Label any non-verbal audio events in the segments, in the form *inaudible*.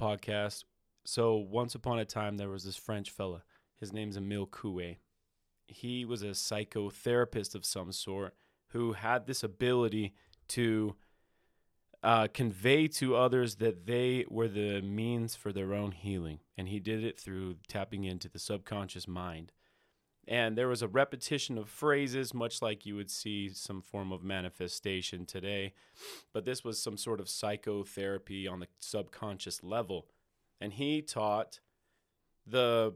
podcast. So once upon a time, there was this French fella. His name's Emile Coué. He was a psychotherapist of some sort who had this ability to uh, convey to others that they were the means for their own healing. And he did it through tapping into the subconscious mind. And there was a repetition of phrases, much like you would see some form of manifestation today. But this was some sort of psychotherapy on the subconscious level. And he taught the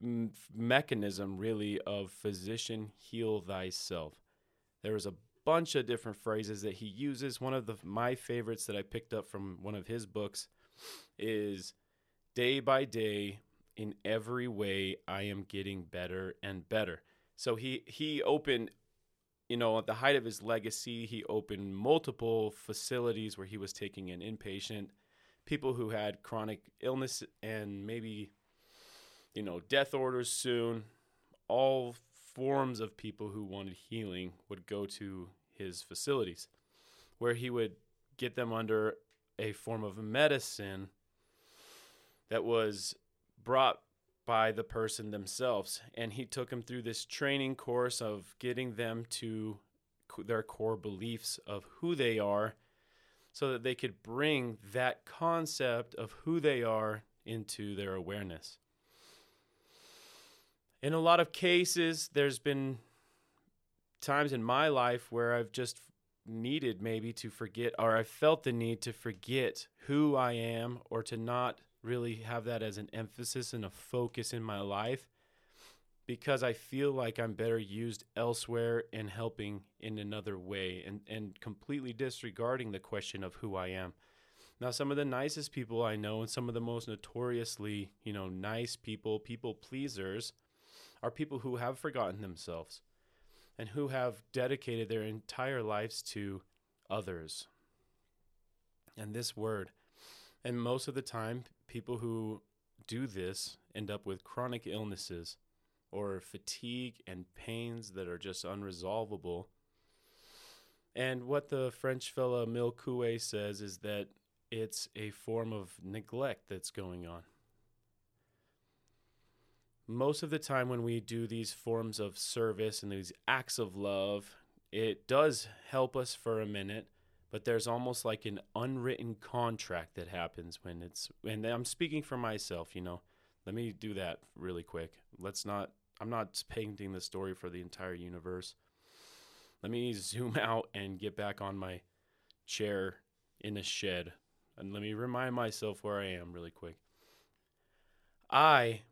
mechanism, really, of physician heal thyself. There was a bunch of different phrases that he uses. One of the my favorites that I picked up from one of his books is day by day in every way I am getting better and better. So he he opened you know at the height of his legacy he opened multiple facilities where he was taking in inpatient people who had chronic illness and maybe you know death orders soon all forms of people who wanted healing would go to his facilities, where he would get them under a form of medicine that was brought by the person themselves. And he took them through this training course of getting them to their core beliefs of who they are so that they could bring that concept of who they are into their awareness. In a lot of cases, there's been times in my life where I've just needed maybe to forget, or I felt the need to forget who I am, or to not really have that as an emphasis and a focus in my life because I feel like I'm better used elsewhere and helping in another way and, and completely disregarding the question of who I am. Now, some of the nicest people I know and some of the most notoriously, you know, nice people, people pleasers, are people who have forgotten themselves and who have dedicated their entire lives to others. And this word, and most of the time, people who do this end up with chronic illnesses or fatigue and pains that are just unresolvable. And what the French fella Emile Coué says is that it's a form of neglect that's going on most of the time when we do these forms of service and these acts of love, it does help us for a minute, but there's almost like an unwritten contract that happens when it's and I'm speaking for myself, you know. Let me do that really quick. Let's not I'm not painting the story for the entire universe. Let me *laughs* zoom out and get back on my chair in a shed and let me remind myself where I am really quick. I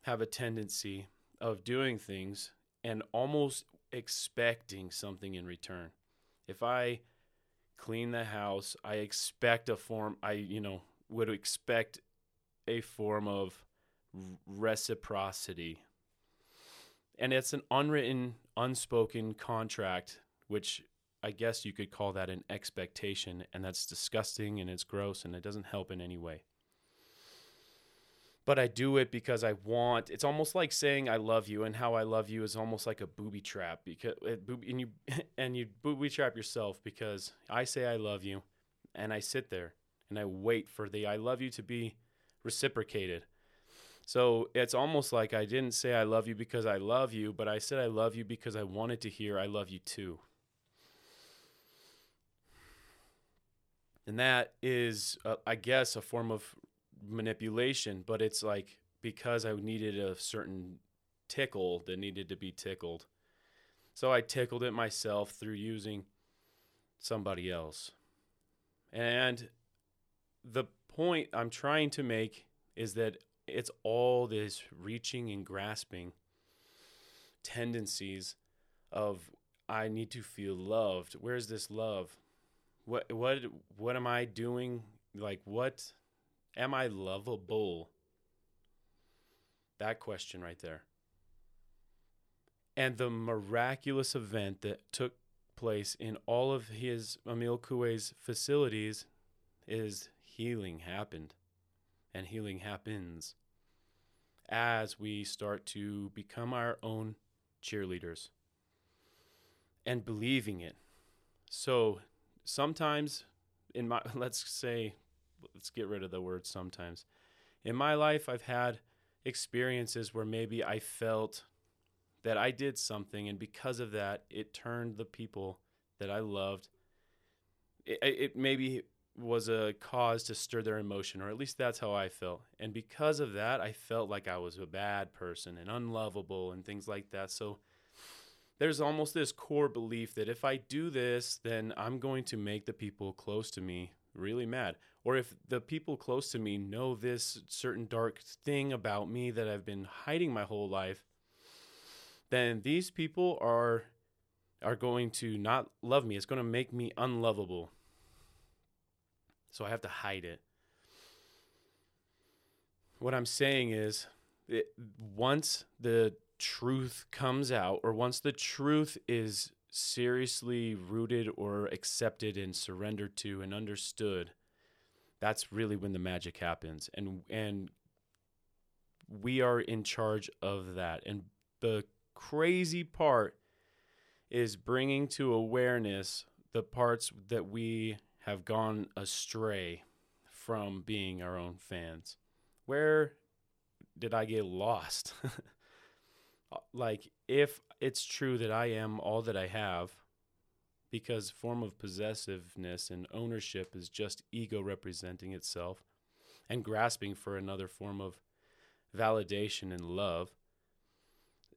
have a tendency of doing things and almost expecting something in return. If I clean the house, I expect a form, I, you know, would expect a form of reciprocity. And it's an unwritten, unspoken contract, which I guess you could call that an expectation. And that's disgusting and it's gross and it doesn't help in any way but I do it because I want. It's almost like saying I love you, and how I love you is almost like a booby trap because it, and you *laughs* and you booby trap yourself because I say I love you, and I sit there and I wait for the I love you to be reciprocated. So it's almost like I didn't say I love you because I love you, but I said I love you because I wanted to hear I love you too. And that is, uh, I guess, a form of manipulation, but it's like because I needed a certain tickle that needed to be tickled. So I tickled it myself through using somebody else. And the point I'm trying to make is that it's all this reaching and grasping tendencies of I need to feel loved. Where's this love? What what what am I doing? Like what Am I lovable? That question right there. And the miraculous event that took place in all of his Emile Coué's facilities is healing happened. And healing happens as we start to become our own cheerleaders and believing it. So sometimes in my *laughs* let's say let's get rid of the word sometimes. In my life, I've had experiences where maybe I felt that I did something, and because of that, it turned the people that I loved. It, it maybe was a cause to stir their emotion, or at least that's how I felt. And because of that, I felt like I was a bad person and unlovable and things like that. So there's almost this core belief that if I do this, then I'm going to make the people close to me really mad. Or if the people close to me know this certain dark thing about me that I've been hiding my whole life, then these people are are going to not love me. It's going to make me unlovable. So I have to hide it. What I'm saying is, it, once the truth comes out, or once the truth is seriously rooted or accepted and surrendered to and understood, that's really when the magic happens. And and we are in charge of that. And the crazy part is bringing to awareness the parts that we have gone astray from being our own fans. Where did I get lost? *laughs* like if it's true that I am all that I have because form of possessiveness and ownership is just ego representing itself and grasping for another form of validation and love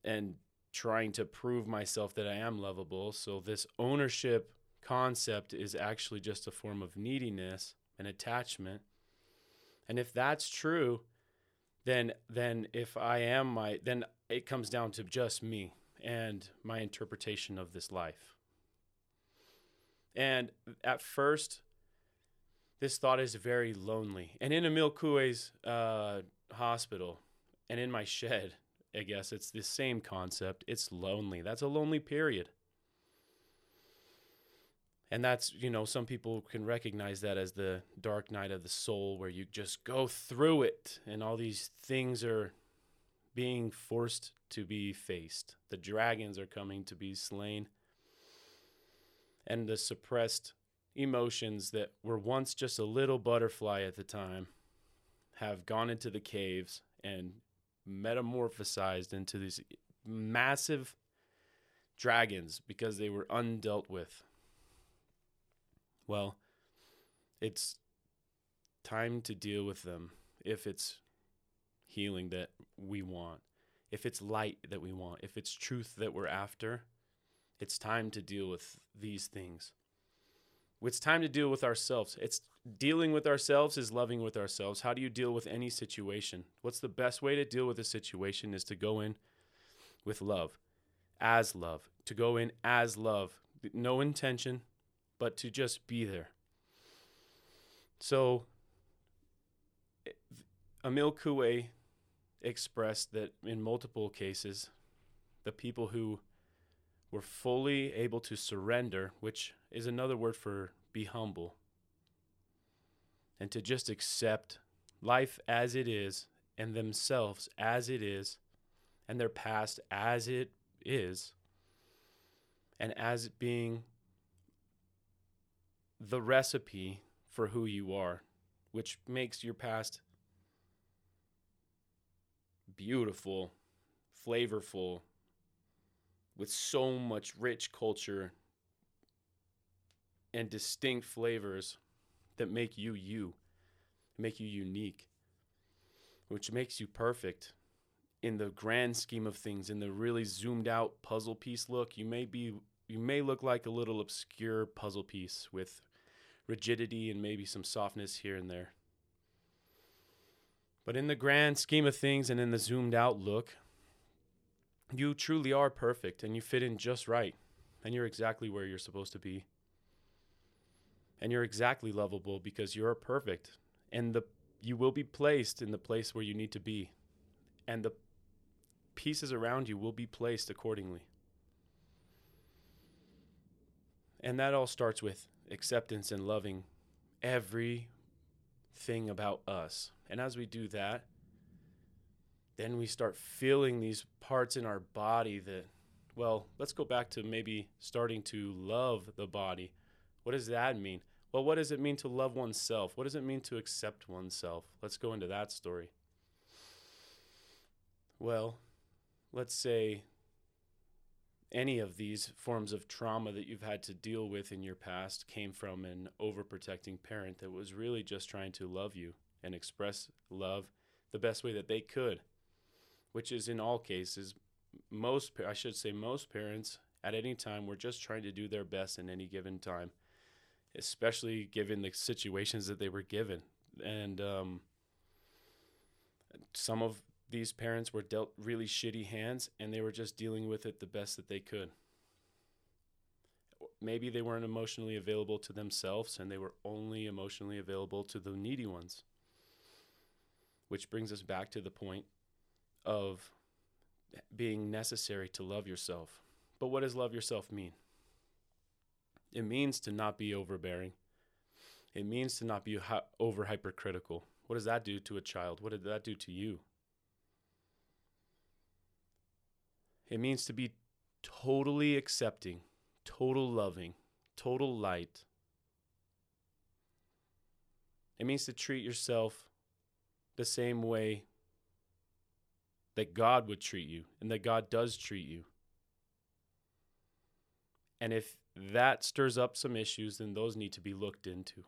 and trying to prove myself that I am lovable. So, this ownership concept is actually just a form of neediness and attachment. And if that's true, then then if I am my then it comes down to just me and my interpretation of this life. And at first, this thought is very lonely. And in Emile Coué's uh, hospital and in my shed, I guess it's the same concept. It's lonely. That's a lonely period. And that's, you know, some people can recognize that as the dark night of the soul where you just go through it and all these things are being forced to be faced. The dragons are coming to be slain. And the suppressed emotions that were once just a little butterfly at the time have gone into the caves and metamorphosized into these massive dragons because they were undealt with. Well, it's time to deal with them if it's healing that we want, if it's light that we want, if it's truth that we're after, it's time to deal with these things. It's time to deal with ourselves. It's dealing with ourselves is loving with ourselves. How do you deal with any situation? What's the best way to deal with a situation is to go in with love, as love, to go in as love, no intention, but to just be there. So, Emile Coué expressed that in multiple cases, the people who were fully able to surrender, which is another word for be humble, and to just accept life as it is and themselves as it is and their past as it is and as being the recipe for who you are, which makes your past beautiful, flavorful, with so much rich culture and distinct flavors that make you you, make you unique, which makes you perfect in the grand scheme of things. In the really zoomed out puzzle piece look, you may be you may look like a little obscure puzzle piece with rigidity and maybe some softness here and there. But in the grand scheme of things and in the zoomed out look, you truly are perfect and you fit in just right. And you're exactly where you're supposed to be. And you're exactly lovable because you're perfect. And the you will be placed in the place where you need to be. And the pieces around you will be placed accordingly. And that all starts with acceptance and loving everything about us. And as we do that, then we start feeling these parts in our body that, well, let's go back to maybe starting to love the body. What does that mean? Well, what does it mean to love oneself? What does it mean to accept oneself? Let's go into that story. Well, let's say any of these forms of trauma that you've had to deal with in your past came from an overprotecting parent that was really just trying to love you and express love the best way that they could, which is in all cases, most, I should say, most parents at any time were just trying to do their best in any given time, especially given the situations that they were given. And um, some of these parents were dealt really shitty hands and they were just dealing with it the best that they could. Maybe they weren't emotionally available to themselves and they were only emotionally available to the needy ones. Which brings us back to the point of being necessary to love yourself. But what does love yourself mean? It means to not be overbearing. It means to not be over hypercritical. What does that do to a child? What did that do to you? It means to be totally accepting, total loving, total light. It means to treat yourself the same way that God would treat you and that God does treat you. And if that stirs up some issues, then those need to be looked into.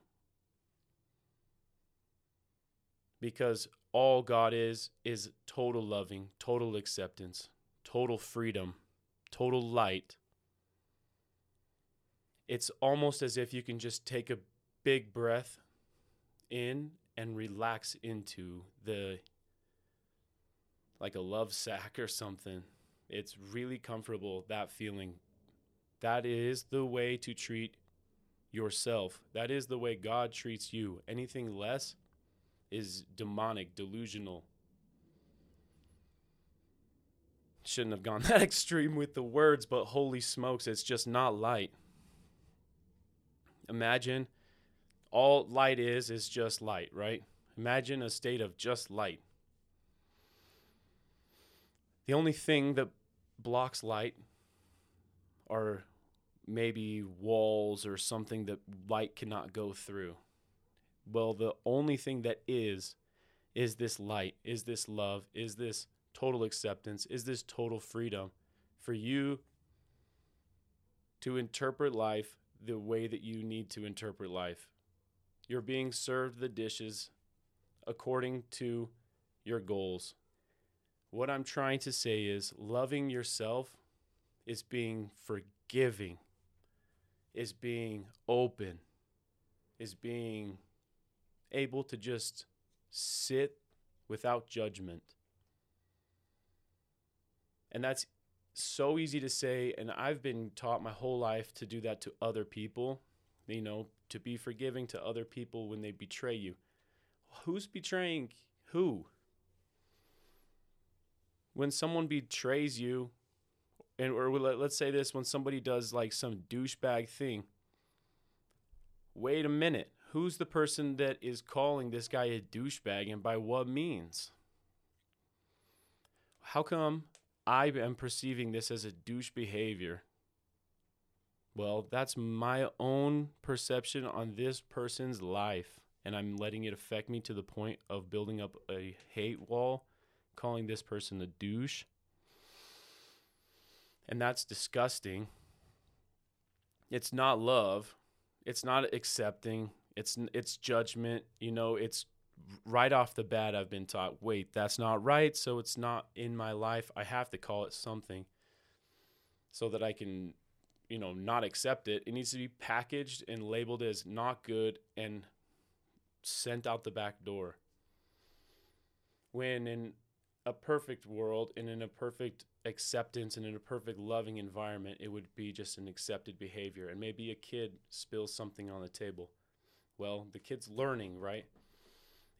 Because all God is, is total loving, total acceptance, total freedom, total light. It's almost as if you can just take a big breath in and relax into the like a love sack or something. It's really comfortable that feeling. That is the way to treat yourself. That is the way God treats you. Anything less is demonic, delusional, shouldn't have gone *laughs* that extreme with the words, but holy smokes, it's just not light. Imagine all light is is just light, right? Imagine a state of just light. The only thing that blocks light are maybe walls or something that light cannot go through. Well, the only thing that is is this light, is this love, is this total acceptance? Is this total freedom for you to interpret life the way that you need to interpret life? You're being served the dishes according to your goals. What I'm trying to say is loving yourself is being forgiving, is being open, is being able to just sit without judgment and that's so easy to say. And I've been taught my whole life to do that to other people, you know, to be forgiving to other people when they betray you. Who's betraying who? When someone betrays you, and or let's say this when somebody does like some douchebag thing, wait a minute. Who's the person that is calling this guy a douchebag and by what means? How come I am perceiving this as a douche behavior. Well, that's my own perception on this person's life, and I'm letting it affect me to the point of building up a hate wall, calling this person a douche. And that's disgusting. It's not love. It's not accepting. It's it's judgment. You know, it's right off the bat, I've been taught, wait, that's not right. So it's not in my life. I have to call it something so that I can, you know, not accept it. It needs to be packaged and labeled as not good and sent out the back door. When in a perfect world and in a perfect acceptance and in a perfect loving environment, it would be just an accepted behavior. And maybe a kid spills something on the table. Well, the kid's learning, right?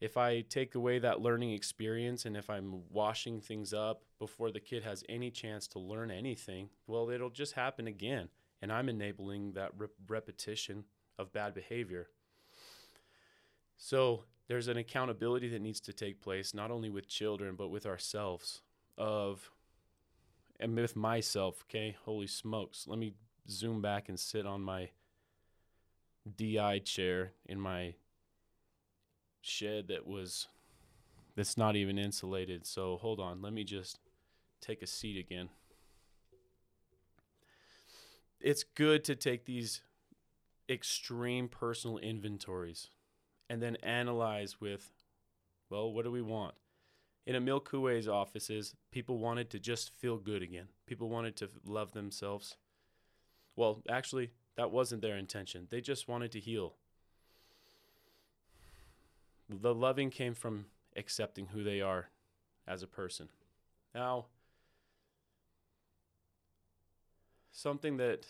If I take away that learning experience and if I'm washing things up before the kid has any chance to learn anything, well, it'll just happen again. And I'm enabling that repetition of bad behavior. So there's an accountability that needs to take place, not only with children, but with ourselves, of, and with myself, okay? Holy smokes. Let me zoom back and sit on my DI chair in my shed that was that's not even insulated. So hold on, let me just take a seat again. It's good to take these extreme personal inventories and then analyze with well, what do we want? In Emile Coué's offices, people wanted to just feel good again. People wanted to love themselves. Well, actually, that wasn't their intention. They just wanted to heal. The loving came from accepting who they are as a person. Now, something that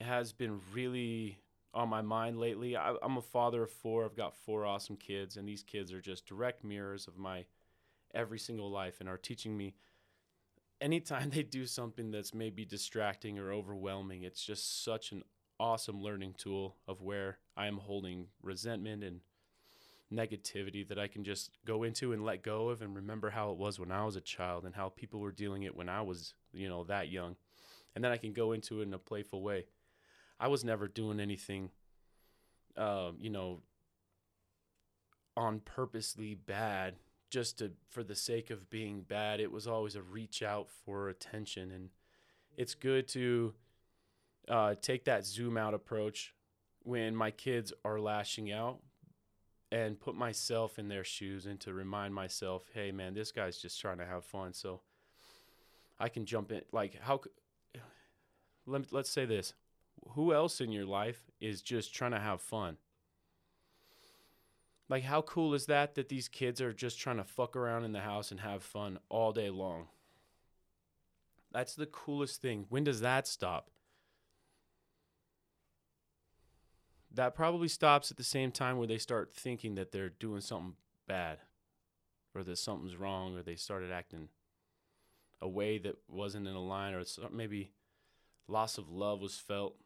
has been really on my mind lately. I, am a father of four. I've got four awesome kids, and these kids are just direct mirrors of my every single life and are teaching me. Anytime they do something that's maybe distracting or overwhelming, it's just such an awesome learning tool of where I am holding resentment and negativity that I can just go into and let go of and remember how it was when I was a child and how people were dealing it when I was, you know, that young. And then I can go into it in a playful way. I was never doing anything, uh, you know, on purposely bad just to for the sake of being bad. It was always a reach out for attention, and it's good to uh, take that zoom out approach when my kids are lashing out and put myself in their shoes and to remind myself, hey man, this guy's just trying to have fun. So I can jump in. Like how? Let let's say this: who else in your life is just trying to have fun? Like, how cool is that that these kids are just trying to fuck around in the house and have fun all day long? That's the coolest thing. When does that stop? That probably stops at the same time where they start thinking that they're doing something bad or that something's wrong or they started acting a way that wasn't in a line or maybe loss of love was felt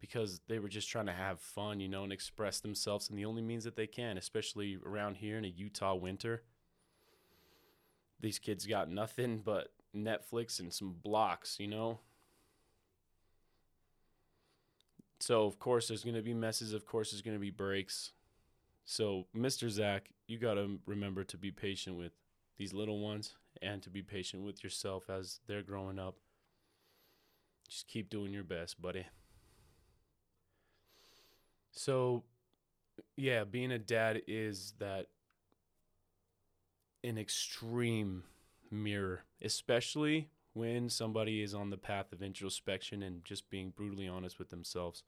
because they were just trying to have fun, you know, and express themselves in the only means that they can, especially around here in a Utah winter. These kids got nothing but Netflix and some blocks, you know. So of course there's going to be messes, of course there's going to be breaks. So Mr. Zach, you got to remember to be patient with these little ones and to be patient with yourself as they're growing up. Just keep doing your best, buddy. So, yeah, being a dad is that an extreme mirror, especially when somebody is on the path of introspection and just being brutally honest with themselves.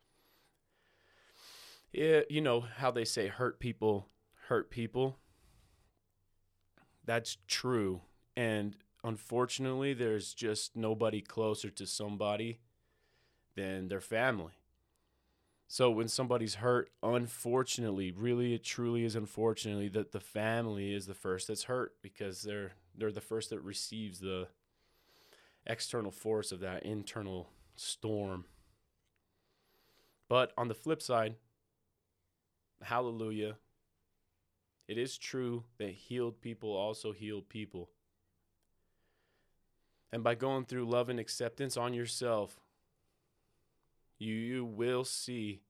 Yeah, you know how they say hurt people hurt people. That's true. And unfortunately, there's just nobody closer to somebody than their family. So when somebody's hurt, unfortunately, really it truly is unfortunately that the family is the first that's hurt because they're they're the first that receives the external force of that internal storm. But on the flip side, hallelujah, it is true that healed people also heal people. And by going through love and acceptance on yourself, you, you will see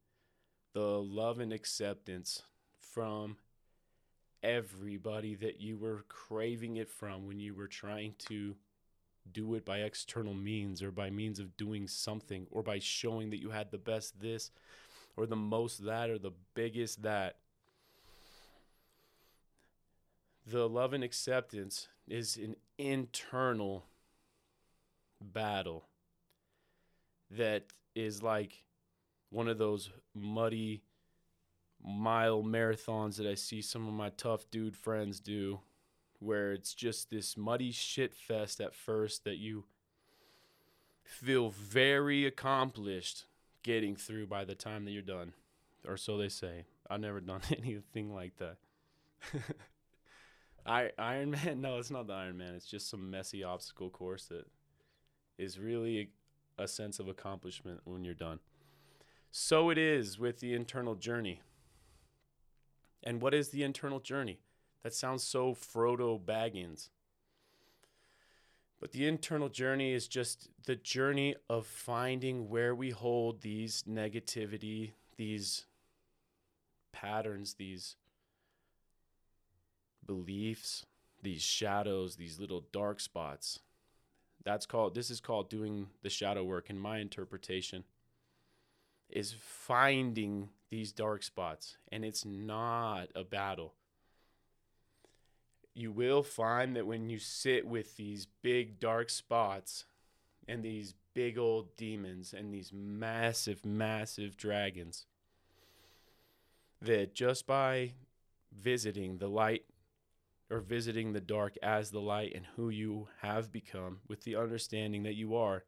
the love and acceptance from everybody that you were craving it from when you were trying to do it by external means or by means of doing something or by showing that you had the best this or the most that or the biggest that. The love and acceptance is an internal battle that is like one of those muddy mile marathons that I see some of my tough dude friends do, where it's just this muddy shit fest at first that you feel very accomplished getting through by the time that you're done. Or so they say. I've never *laughs* done anything like that. *laughs* I Iron Man? *laughs* No, it's not the Iron Man. It's just some messy obstacle course that is really a sense of accomplishment when you're done. So it is with the internal journey. And what is the internal journey? That sounds so Frodo Baggins. But the internal journey is just the journey of finding where we hold these negativity, these patterns, these beliefs, these shadows, these little dark spots. That's called this is called doing the shadow work in my interpretation is finding these dark spots and it's not a battle. You will find that when you sit with these big dark spots and these big old demons and these massive massive dragons that just by visiting the light or visiting the dark as the light and who you have become with the understanding that you are,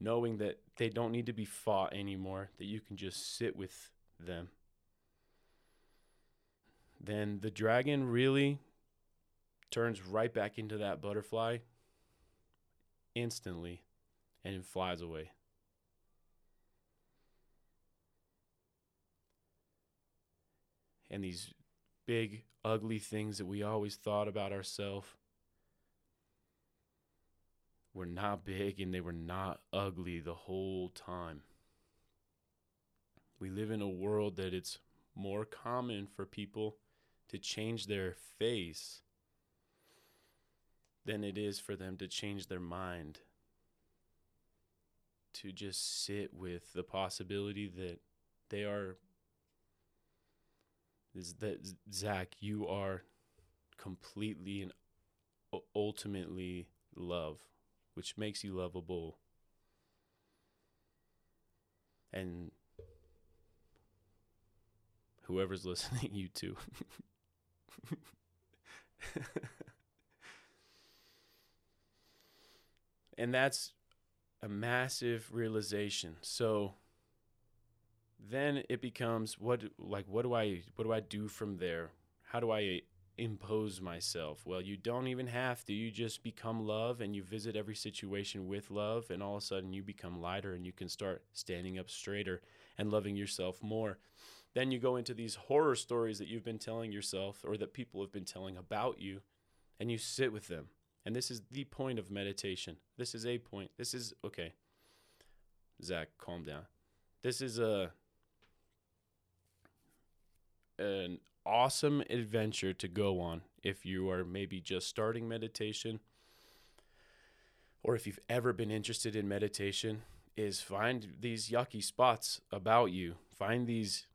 knowing that they don't need to be fought anymore, that you can just sit with them, then the dragon really turns right back into that butterfly instantly and it flies away. And these big, ugly things that we always thought about ourselves were not big and they were not ugly the whole time. We live in a world that it's more common for people to change their face than it is for them to change their mind. To just sit with the possibility that they are is that Zach, you are completely and ultimately love, which makes you lovable. And whoever's *laughs* listening, you too. *laughs* and that's a massive realization. So then it becomes what like what do I what do I do from there? How do I impose myself? Well, you don't even have to. You just become love and you visit every situation with love and all of a sudden you become lighter and you can start standing up straighter and loving yourself more. Then you go into these horror stories that you've been telling yourself or that people have been telling about you and you sit with them. And this is the point of meditation. This is a point. This is okay. Zach, calm down. This is a an awesome adventure to go on if you are maybe just starting meditation or if you've ever been interested in meditation is find these yucky spots about you find these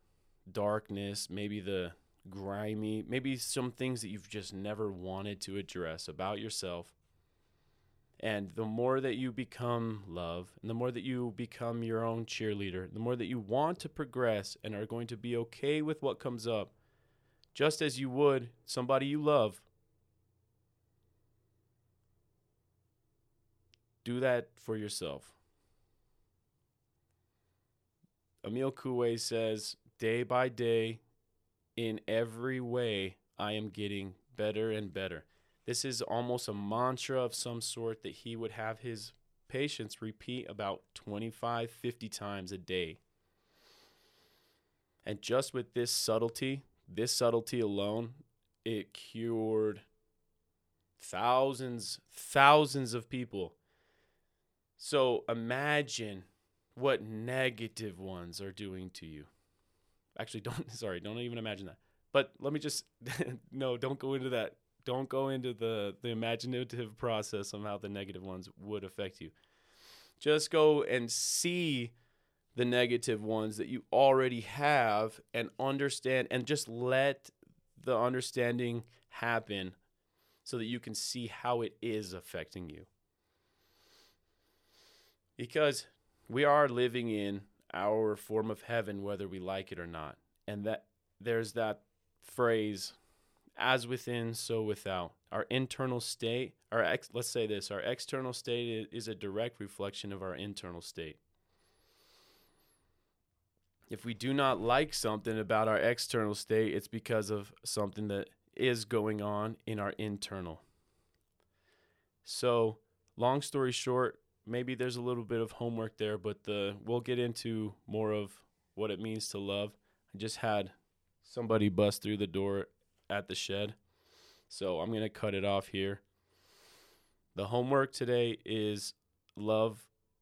darkness maybe the grimy maybe some things that you've just never wanted to address about yourself and the more that you become love, and the more that you become your own cheerleader, the more that you want to progress and are going to be okay with what comes up, just as you would somebody you love. Do that for yourself. Emile Coué says, day by day, in every way, I am getting better and better. This is almost a mantra of some sort that he would have his patients repeat about 25, 50 times a day. And just with this subtlety, this subtlety alone, it cured thousands, thousands of people. So imagine what negative ones are doing to you. Actually, don't, *laughs* sorry, don't even imagine that. But let me just, *laughs* no, don't go into that don't go into the the imaginative process on how the negative ones would affect you. Just go and see the negative ones that you already have and understand and just let the understanding happen so that you can see how it is affecting you. Because we are living in our form of heaven whether we like it or not. And that there's that phrase as within, so without. Our internal state, our ex, let's say this, our external state is a direct reflection of our internal state. If we do not like something about our external state, it's because of something that is going on in our internal. So, long story short, maybe there's a little bit of homework there, but the we'll get into more of what it means to love. I just had somebody bust through the door at the shed. So I'm going to cut it off here. The homework today is love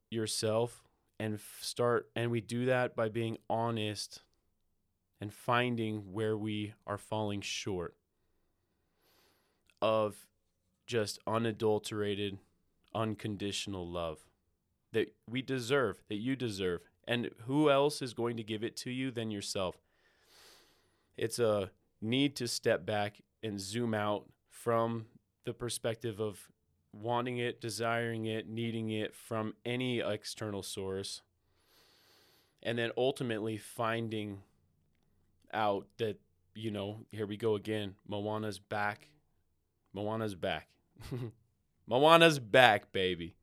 yourself and start and we do that by being honest and finding where we are falling short of just unadulterated unconditional love that we deserve that you deserve and who else is going to give it to you than yourself it's a need to step back and zoom out from the perspective of wanting it, desiring it, needing it from any external source. And then ultimately finding out that, you know, here we go again. Moana's back. Moana's back. *laughs* Moana's back, baby.